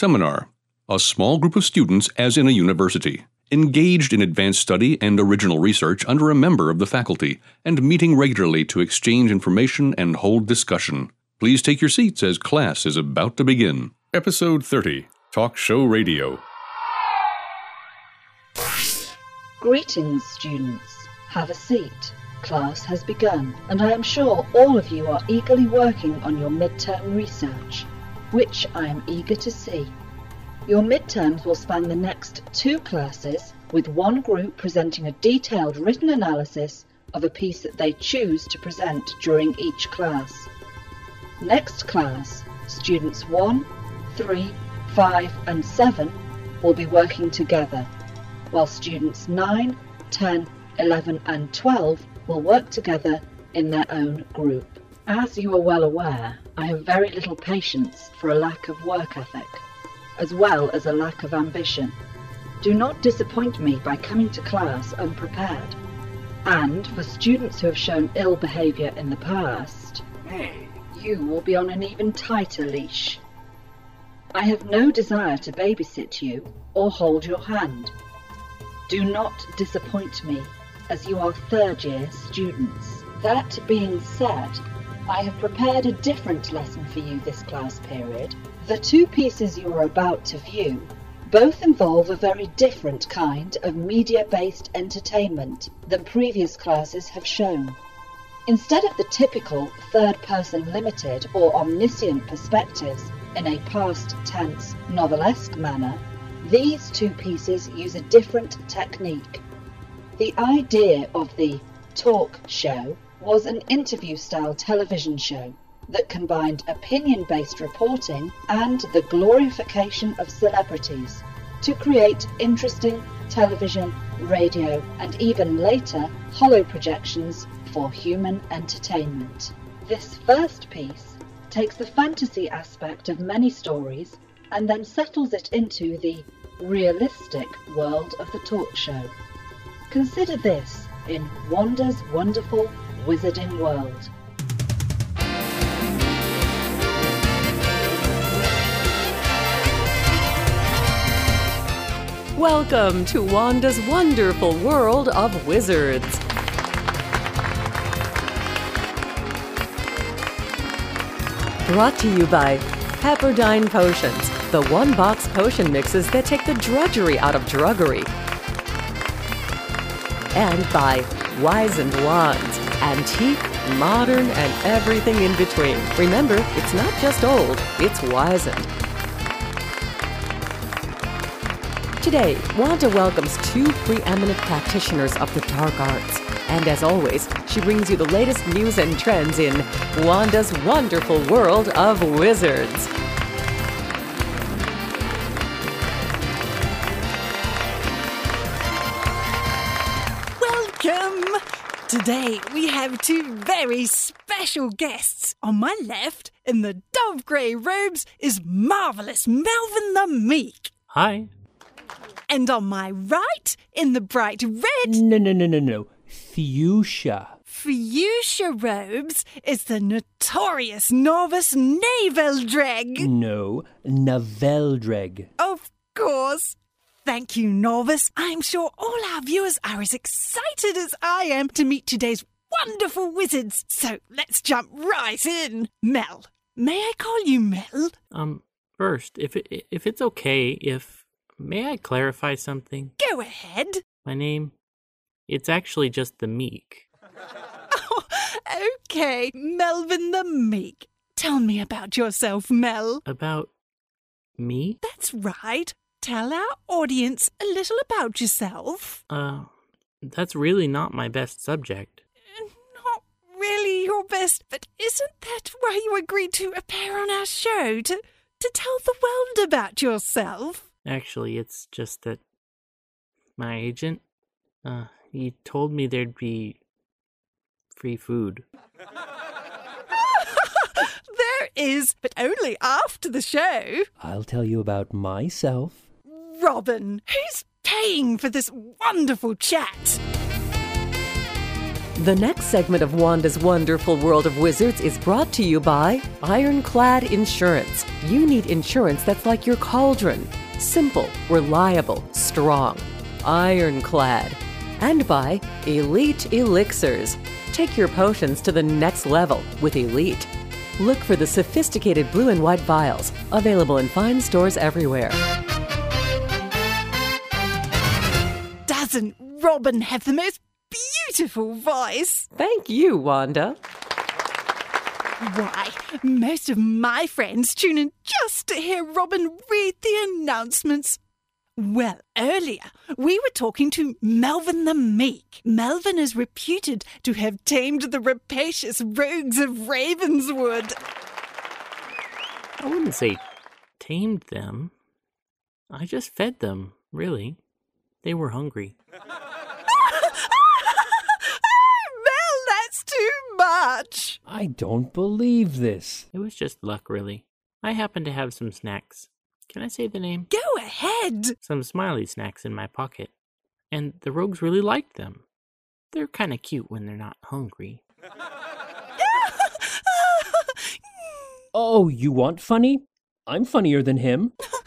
Seminar A small group of students, as in a university, engaged in advanced study and original research under a member of the faculty, and meeting regularly to exchange information and hold discussion. Please take your seats as class is about to begin. Episode 30 Talk Show Radio. Greetings, students. Have a seat. Class has begun, and I am sure all of you are eagerly working on your midterm research, which I am eager to see. Your midterms will span the next two classes, with one group presenting a detailed written analysis of a piece that they choose to present during each class. Next class, students 1, 3, 5 and 7 will be working together, while students 9, 10, 11 and 12 will work together in their own group. As you are well aware, I have very little patience for a lack of work ethic, as well as a lack of ambition. Do not disappoint me by coming to class unprepared. And for students who have shown ill behaviour in the past, you will be on an even tighter leash. I have no desire to babysit you or hold your hand. Do not disappoint me as you are third year students. That being said, I have prepared a different lesson for you this class period. The two pieces you are about to view both involve a very different kind of media based entertainment than previous classes have shown. Instead of the typical third person limited or omniscient perspectives in a past tense novelesque manner, these two pieces use a different technique. The idea of the talk show was an interview style television show that combined opinion based reporting and the glorification of celebrities to create interesting television, radio, and even later hollow projections for human entertainment. This first piece takes the fantasy aspect of many stories and then settles it into the realistic world of the talk show. Consider this in Wanda's wonderful wizarding world. Welcome to Wanda's wonderful world of wizards. Brought to you by Pepperdine Potions, the one box potion mixes that take the drudgery out of druggery. And by Wise and Wands, antique, modern, and everything in between. Remember, it's not just old, it's wizened. Today, Wanda welcomes two preeminent practitioners of the dark arts. And as always, she brings you the latest news and trends in Wanda's wonderful world of wizards. Welcome! Today we have two very special guests. On my left, in the dove grey robes, is marvellous Melvin the Meek. Hi. And on my right, in the bright red No, no, no, no, no. Fuchsia. fuchsia robes, is the notorious novice Naveldreg. No, Naveldreg. Of course. Thank you, Novice. I'm sure all our viewers are as excited as I am to meet today's wonderful wizards. So let's jump right in. Mel, may I call you Mel? Um, first, if it, if it's okay, if may I clarify something? Go ahead. My name, it's actually just the Meek. Oh, okay, Melvin the Meek. Tell me about yourself, Mel. About me? That's right. Tell our audience a little about yourself. Uh, that's really not my best subject. Not really your best, but isn't that why you agreed to appear on our show? To, to tell the world about yourself? Actually, it's just that my agent, uh, he told me there'd be free food. There is, but only after the show. I'll tell you about myself. Robin, who's paying for this wonderful chat? The next segment of Wanda's Wonderful World of Wizards is brought to you by Ironclad Insurance. You need insurance that's like your cauldron simple, reliable, strong. Ironclad. And by Elite Elixirs. Take your potions to the next level with Elite. Look for the sophisticated blue and white vials, available in fine stores everywhere. Doesn't Robin have the most beautiful voice? Thank you, Wanda. Why, most of my friends tune in just to hear Robin read the announcements. Well, earlier we were talking to Melvin the Meek. Melvin is reputed to have tamed the rapacious rogues of Ravenswood. I wouldn't say tamed them. I just fed them, really. They were hungry. Mel, that's too much. I don't believe this. It was just luck, really. I happened to have some snacks. Can I say the name? Go ahead. Some smiley snacks in my pocket. And the rogues really liked them. They're kind of cute when they're not hungry. Oh, you want funny? I'm funnier than him.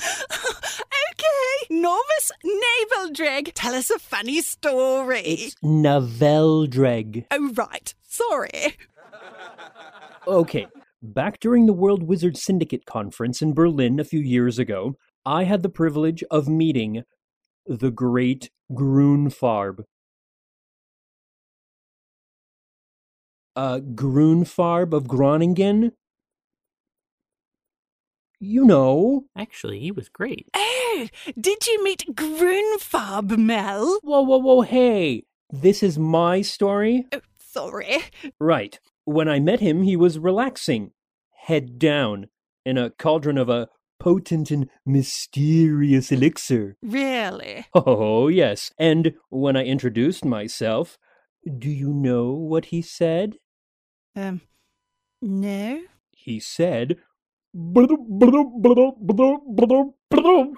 okay, Novice Navel Dreg, tell us a funny story. It's Naveldreg. Oh, right. Sorry. Okay, back during the World Wizard Syndicate conference in Berlin a few years ago, I had the privilege of meeting the great Grunfarb. Uh, Grunfarb of Groningen? You know. Actually, he was great. Did you meet Grunfarb, Mel? Whoa, whoa, whoa, hey! This is my story? Oh, sorry. Right. When I met him, he was relaxing, head down, in a cauldron of a potent and mysterious elixir. Really? Oh, yes. And when I introduced myself, do you know what he said? Um, no? He said, oh,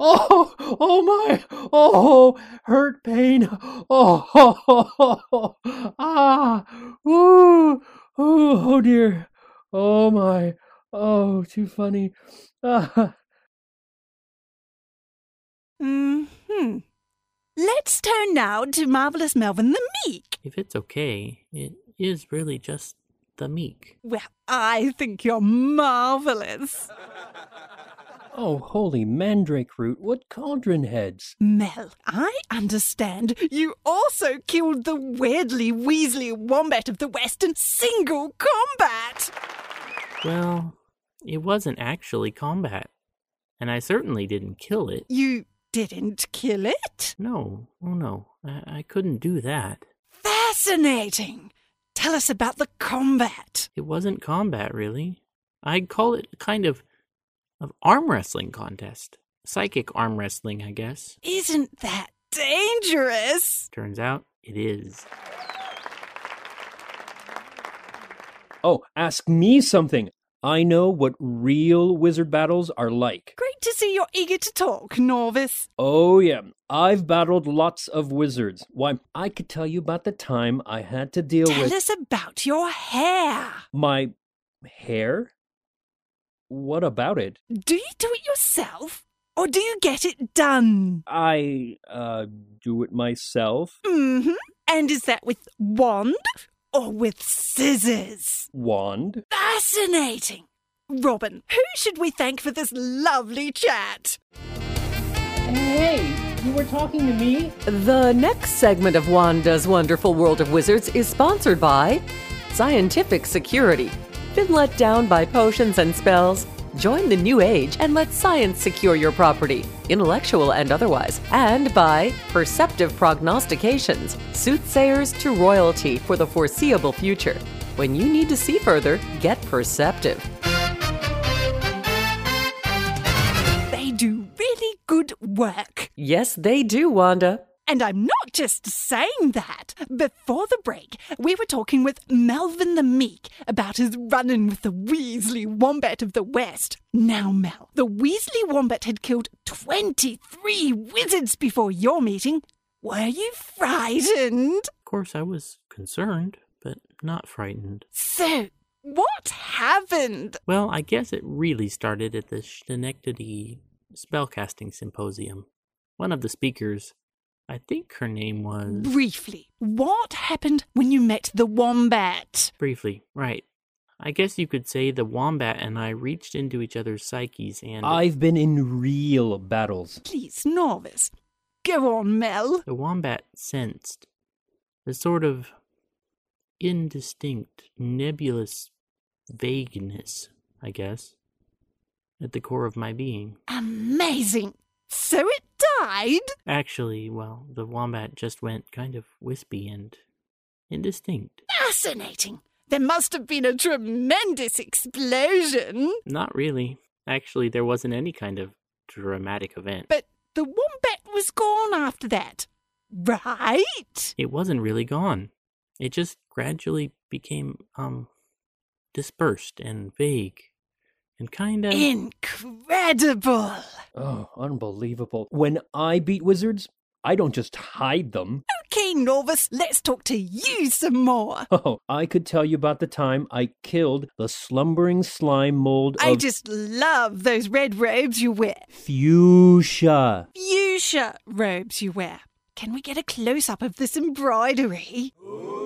oh, oh my, oh, hurt pain, oh, oh, oh, oh, ah, ooh, ooh, oh dear, oh my, oh, too funny. Ah. Hmm. Let's turn now to Marvelous Melvin the Meek. If it's okay, it is really just the meek. Well, I think you're marvelous. Oh, holy mandrake root, what cauldron heads! Mel, I understand you also killed the weirdly Weasley Wombat of the West in single combat. Well, it wasn't actually combat. And I certainly didn't kill it. You didn't kill it? No, oh no, I, I couldn't do that. Fascinating. Tell us about the combat. It wasn't combat, really. I'd call it a kind of of arm wrestling contest. Psychic arm wrestling, I guess. Isn't that dangerous? Turns out it is. Oh, ask me something. I know what real wizard battles are like. To see you're eager to talk, Norvis. Oh, yeah. I've battled lots of wizards. Why, I could tell you about the time I had to deal Tell with Tell us about your hair. my hair. What about it? Do you do it yourself? Or do you get it done? I, uh, do it myself. Mm hmm. And is that with wand or with scissors? Wand. Fascinating. Robin, who should we thank for this lovely chat? Hey, you were talking to me? The next segment of Wanda's Wonderful World of Wizards is sponsored by Scientific Security. Been let down by potions and spells? Join the new age and let science secure your property, intellectual and otherwise. And by Perceptive Prognostications, soothsayers to royalty for the foreseeable future. When you need to see further, get perceptive. Good work. Yes, they do, Wanda. And I'm not just saying that. Before the break, we were talking with Melvin the Meek about his run-in with the Weasley Wombat of the West. Now, Mel, the Weasley Wombat had killed 23 wizards before your meeting. Were you frightened? Of course, I was concerned, but not frightened. So, what happened? Well, I guess it really started at the Schenectady Spellcasting Symposium. One of the speakers, I think her name was. Briefly, what happened when you met the wombat? Briefly, right. I guess you could say the wombat and I reached into each other's psyches and. I've been in real battles. Please, Norvis. Go on, Mel. The wombat sensed a sort of indistinct, nebulous vagueness, I guess, at the core of my being. Amazing. So it died? Actually, well, the wombat just went kind of wispy and indistinct. Fascinating. There must have been a tremendous explosion. Not really. Actually, there wasn't any kind of dramatic event. But the wombat was gone after that. Right? It wasn't really gone. It just gradually became, um, dispersed and vague and kind of. Incredible. Oh, unbelievable. When I beat wizards, I don't just hide them. Okay, Norvis, let's talk to you some more. Oh, I could tell you about the time I killed the slumbering slime mold of I just love those red robes you wear. fuchsia. Fuchsia robes you wear. Can we get a close up of this embroidery?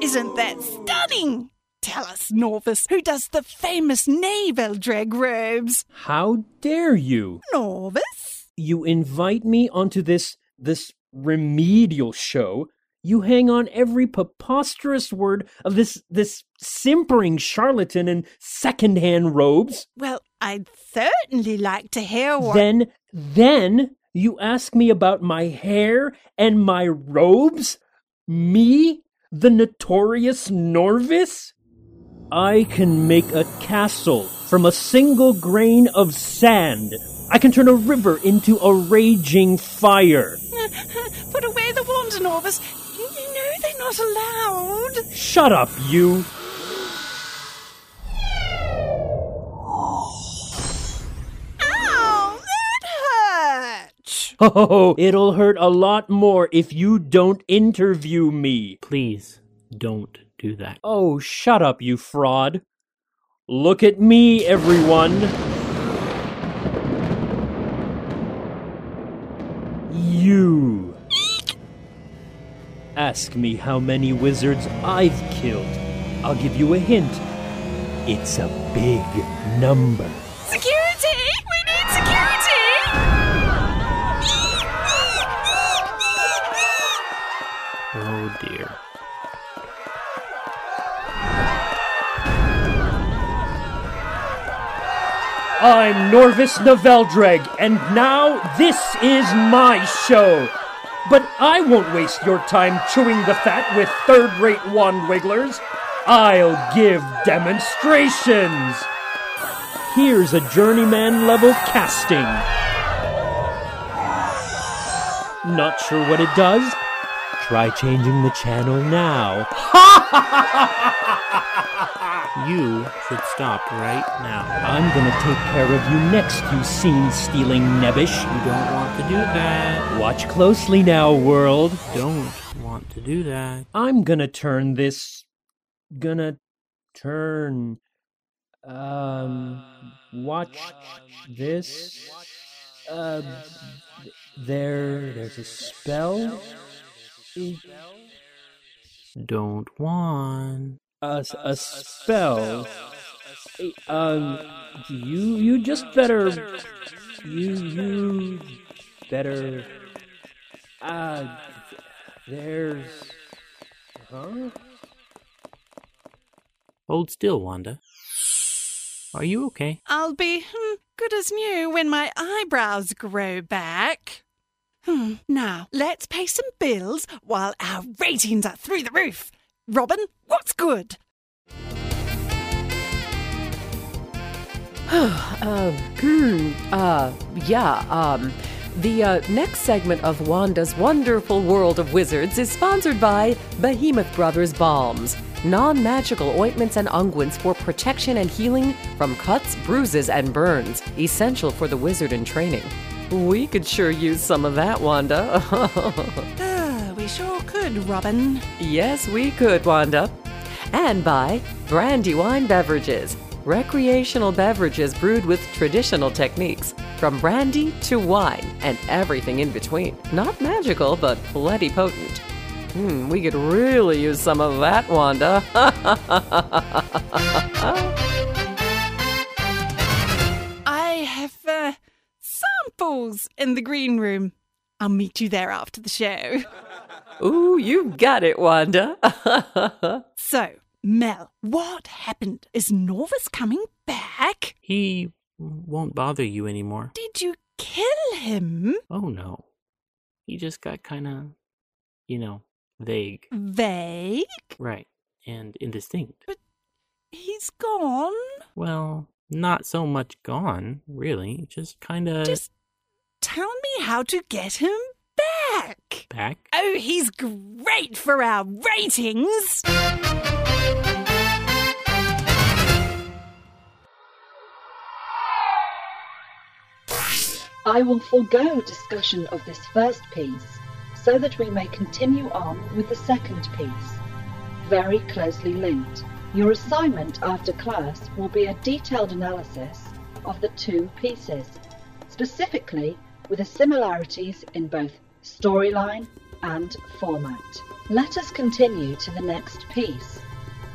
Isn't that stunning? Tell us, Norvis, who does the famous Navel drag robes? How dare you? Norvis? You invite me onto this this remedial show. You hang on every preposterous word of this this simpering charlatan in second-hand robes. Well, I'd certainly like to hear what. Then then you ask me about my hair and my robes? Me, the notorious Norvis? I can make a castle from a single grain of sand. I can turn a river into a raging fire. Put away the wand, Norvis. You know they're not allowed. Shut up, you. Ow, that hurt. Oh, it'll hurt a lot more if you don't interview me. Please don't do that. Oh, shut up, you fraud. Look at me, everyone. You. Ask me how many wizards I've killed. I'll give you a hint. It's a big number. I'm Norvis Noveldreg, and now this is my show. But I won't waste your time chewing the fat with third rate wand wigglers. I'll give demonstrations. Here's a journeyman level casting. Not sure what it does? Try changing the channel now. You should stop right now. I'm gonna take care of you next, you scene stealing nebbish. You don't want to do that. Watch closely now, world. Don't want to do that. I'm gonna turn this. Gonna turn. Um. Watch this. Uh. There. There's a spell. Don't want. A, a spell. Um. You. You just better. You. You. Better. Ah. there's. Huh? Hold still, Wanda. Are you okay? I'll be hmm, good as new when my eyebrows grow back. Hmm, now, let's pay some bills while our ratings are through the roof. Robin, what's good? uh, hmm, uh, yeah, um, The uh, next segment of Wanda's Wonderful World of Wizards is sponsored by Behemoth Brothers Balms, non magical ointments and unguents for protection and healing from cuts, bruises, and burns, essential for the wizard in training. We could sure use some of that, Wanda. Ah, we sure could, Robin. yes, we could, Wanda. And by Brandywine Beverages, recreational beverages brewed with traditional techniques, from brandy to wine and everything in between. Not magical, but plenty potent. Hmm, we could really use some of that, Wanda. samples in the green room. I'll meet you there after the show. Ooh, you got it, Wanda. So, Mel, what happened? Is Norvis coming back? He won't bother you anymore. Did you kill him? Oh no. He just got kind of, you know, vague. Vague? Right. And indistinct. But He's gone? Well, not so much gone, really. Just kind of Just tell me how to get him back. back. Oh, he's great for our ratings. I will forego discussion of this first piece so that we may continue on with the second piece. Very closely linked. Your assignment after class will be a detailed analysis of the two pieces, specifically with the similarities in both storyline and format. Let us continue to the next piece,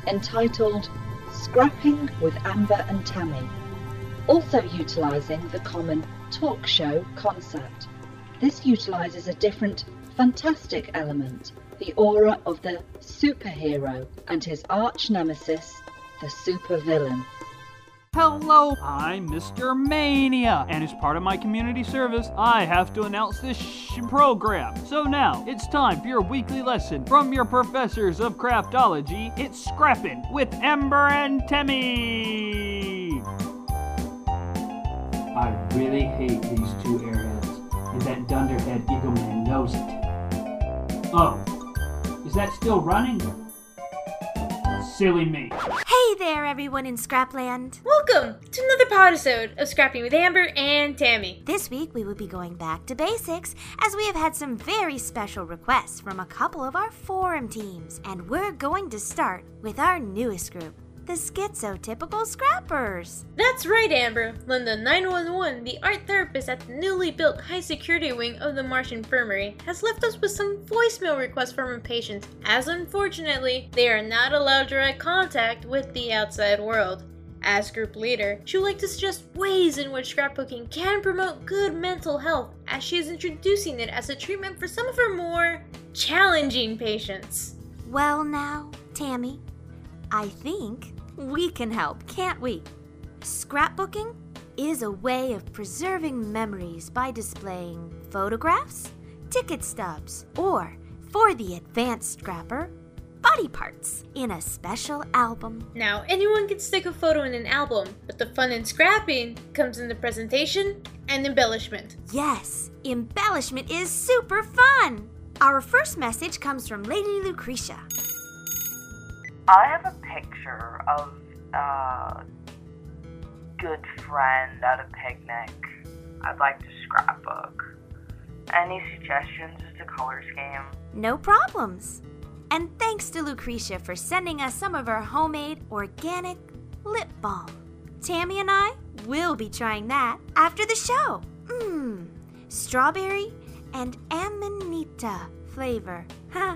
entitled Scrapping with Amber and Tammy also utilizing the common talk show concept. This utilizes a different, fantastic element the aura of the superhero and his arch nemesis, the supervillain. Hello, I'm Mr. Mania, and as part of my community service, I have to announce this program. So now, it's time for your weekly lesson from your professors of craftology. It's Scrapping with Amber and Tammy. I really hate these two airheads, and that dunderhead Eagleman knows it. Oh, is that still running? Silly me. Hey there, everyone in Scrapland. Welcome to another episode of Scrapping with Amber and Tammy. This week we will be going back to basics as we have had some very special requests from a couple of our forum teams. And we're going to start with our newest group, the Schizotypical Scrappers. That's right, Amber. Linda 911, the art therapist at the newly built high security wing of the Marsh Infirmary, has left us with some voicemail requests from her patients, as unfortunately, they are not allowed direct contact with the outside world. As group leader, she would like to suggest ways in which scrapbooking can promote good mental health, as she is introducing it as a treatment for some of her more challenging patients. Well, now, Tammy, I think we can help, can't we? Scrapbooking is a way of preserving memories by displaying photographs, ticket stubs, or, for the advanced scrapper, body parts in a special album. Now, anyone can stick a photo in an album, but the fun in scrapping comes in the presentation and embellishment. Yes, embellishment is super fun! Our first message comes from Lady Lucretia. I have a picture of a good friend at a picnic. I'd like to scrapbook. Any suggestions as to color scheme? No problems. And thanks to Lucretia for sending us some of her homemade organic lip balm. Tammy and I will be trying that after the show. Mmm, strawberry and amanita flavor. Huh,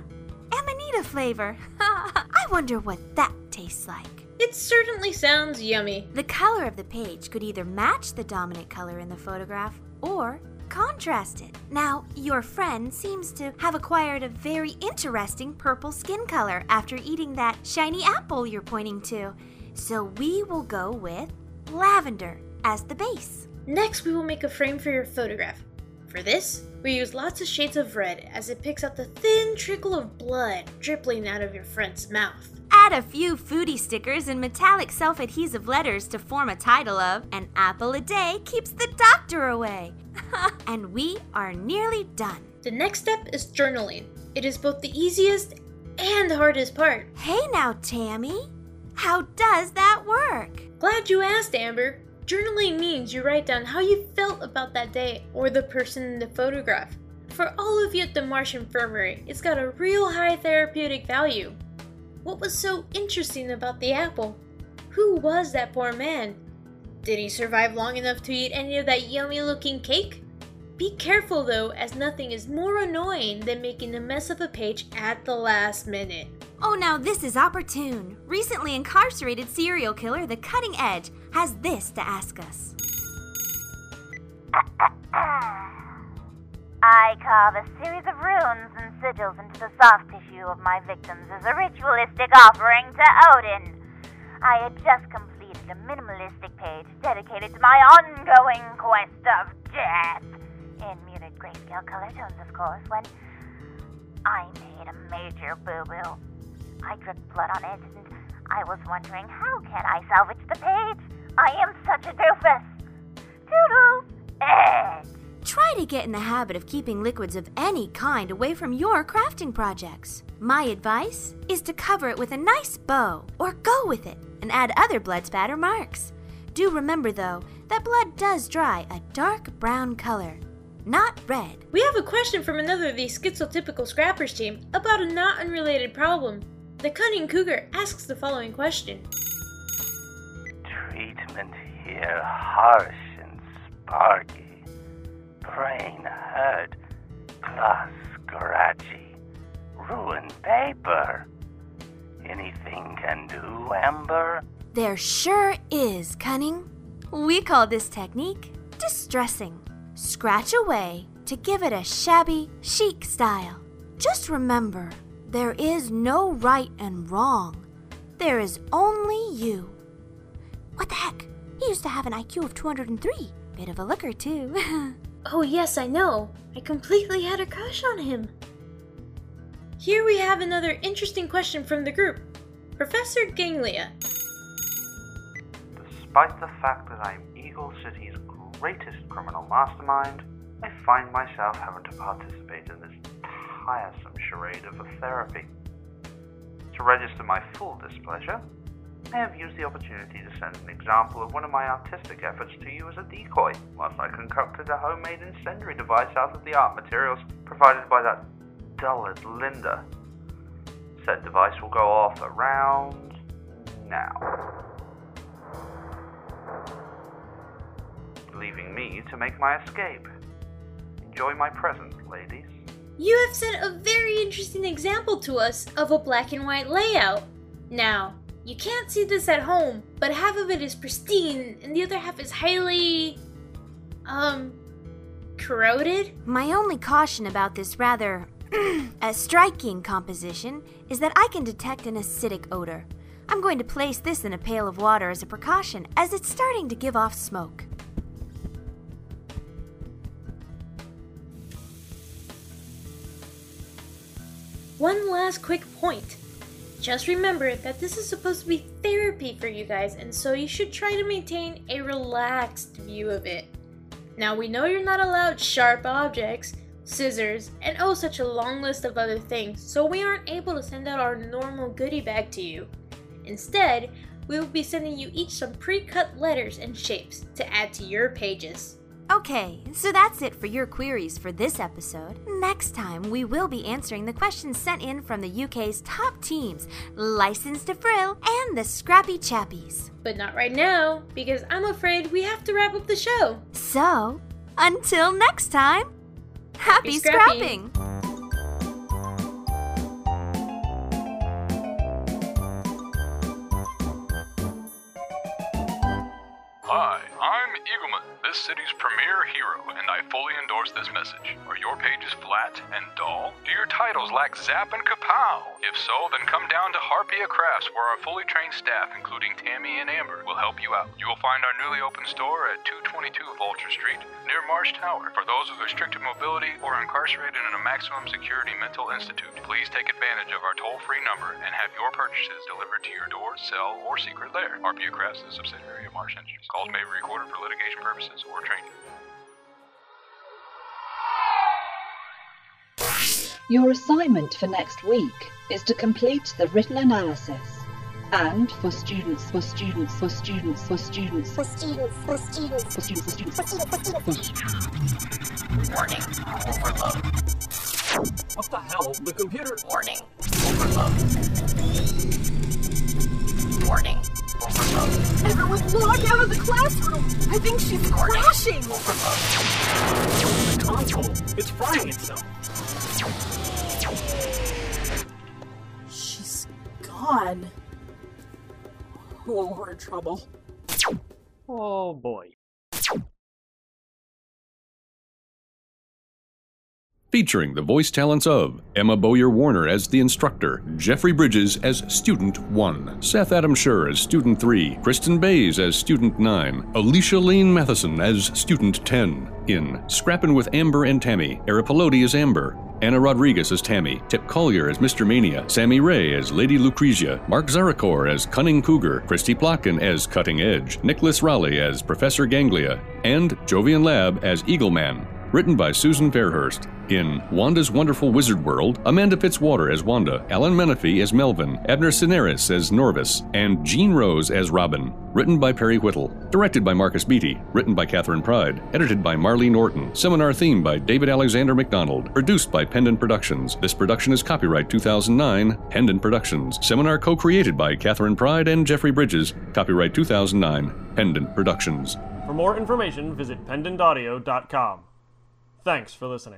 amanita flavor. I wonder what that tastes like. It certainly sounds yummy. The color of the page could either match the dominant color in the photograph or contrast it. Now, your friend seems to have acquired a very interesting purple skin color after eating that shiny apple you're pointing to. So we will go with lavender as the base. Next, we will make a frame for your photograph. For this, we use lots of shades of red as it picks out the thin trickle of blood dripping out of your friend's mouth. Add a few foodie stickers and metallic self adhesive letters to form a title of An Apple a Day Keeps the Doctor Away. and we are nearly done. The next step is journaling. It is both the easiest and the hardest part. Hey now, Tammy. How does that work? Glad you asked, Amber. Journaling means you write down how you felt about that day or the person in the photograph. For all of you at the Marsh Infirmary, it's got a real high therapeutic value. What was so interesting about the apple? Who was that poor man? Did he survive long enough to eat any of that yummy looking cake? Be careful though, as nothing is more annoying than making a mess of a page at the last minute. Oh, now this is opportune. Recently incarcerated serial killer The Cutting Edge has this to ask us. I carve a series of runes and sigils into the soft tissue of my victims as a ritualistic offering to Odin. I had just completed a minimalistic page dedicated to my ongoing quest of death in color tones, of course, when I made a major boo boo. I dripped blood on it, and I was wondering how can I salvage the page? I am such a doofus. Toodle! Try to get in the habit of keeping liquids of any kind away from your crafting projects. My advice is to cover it with a nice bow, or go with it, and add other blood spatter marks. Do remember, though, that blood does dry a dark brown color, not red. We have a question from another of these schizotypical scrappers team about a not unrelated problem. The Cunning Cougar asks the following question Treatment here harsh and sparky. Brain hurt, claws scratchy, ruined paper. Anything can do, Amber? There sure is, Cunning. We call this technique distressing. Scratch away to give it a shabby, chic style. Just remember, there is no right and wrong. There is only you. What the heck? He used to have an IQ of 203. Bit of a looker, too. oh, yes, I know. I completely had a crush on him. Here we have another interesting question from the group. Professor Ganglia. Despite the fact that I'm Eagle City's greatest criminal mastermind, I find myself having to participate in this tiresome charade of a therapy. To register my full displeasure, I have used the opportunity to send an example of one of my artistic efforts to you as a decoy, whilst I concocted a homemade incendiary device out of the art materials provided by that dullard Linda. Said device will go off around now. Leaving me to make my escape. Enjoy my present, ladies. You have sent a very interesting example to us of a black and white layout. Now, you can't see this at home, but half of it is pristine and the other half is highly. um. corroded? My only caution about this rather a striking composition is that I can detect an acidic odor. I'm going to place this in a pail of water as a precaution as it's starting to give off smoke. One last quick point. Just remember that this is supposed to be therapy for you guys, and so you should try to maintain a relaxed view of it. Now, we know you're not allowed sharp objects, scissors, and oh, such a long list of other things, so we aren't able to send out our normal goodie bag to you. Instead, we will be sending you each some pre cut letters and shapes to add to your pages. Okay, so that's it for your queries for this episode. Next time, we will be answering the questions sent in from the UK's top teams, Licensed to Frill and the Scrappy Chappies. But not right now, because I'm afraid we have to wrap up the show. So, until next time, happy, Happy scrapping. scrapping. Hi, I'm Eagleman. City's premier hero, and I fully endorse this message. Are your pages flat and dull? Do your titles lack zap and kapow? If so, then come down to Harpia Crafts, where our fully trained staff, including Tammy and Amber, will help you out. You will find our newly opened store at 222 Vulture Street, near Marsh Tower. For those with restricted mobility or incarcerated in a maximum security mental institute, please take advantage of our toll free number and have your purchases delivered to your door, cell, or secret lair. Harpia Crafts is a subsidiary of Marsh Industries. Calls may be recorded for litigation purposes or training. Your assignment for next week is to complete the written analysis. And for students, for students, for students, for students, for students, for students, for students, for students, for students, for students. Warning, overload. What the hell? The computer. Warning, overload. Overload. Everyone log out of the classroom! I think she's crashing! The console. It's frying itself. She's gone. Oh, we're in trouble. Oh boy. Featuring the voice talents of Emma Bowyer Warner as the instructor, Jeffrey Bridges as student 1, Seth Adam Scher as student 3, Kristen Bays as student 9, Alicia Lane Matheson as student 10. In Scrappin' with Amber and Tammy, Aripolodi as Amber, Anna Rodriguez as Tammy, Tip Collier as Mr. Mania, Sammy Ray as Lady Lucrezia, Mark Zarakor as Cunning Cougar, Christy Plotkin as Cutting Edge, Nicholas Raleigh as Professor Ganglia, and Jovian Lab as Eagleman. Written by Susan Fairhurst. In Wanda's Wonderful Wizard World, Amanda Fitzwater as Wanda, Alan Menifee as Melvin, Abner Cineris as Norvis, and Jean Rose as Robin. Written by Perry Whittle. Directed by Marcus Beatty. Written by Catherine Pride. Edited by Marlene Norton. Seminar theme by David Alexander McDonald. Produced by Pendant Productions. This production is copyright 2009, Pendant Productions. Seminar co created by Catherine Pride and Jeffrey Bridges. Copyright 2009, Pendant Productions. For more information, visit pendantaudio.com. Thanks for listening.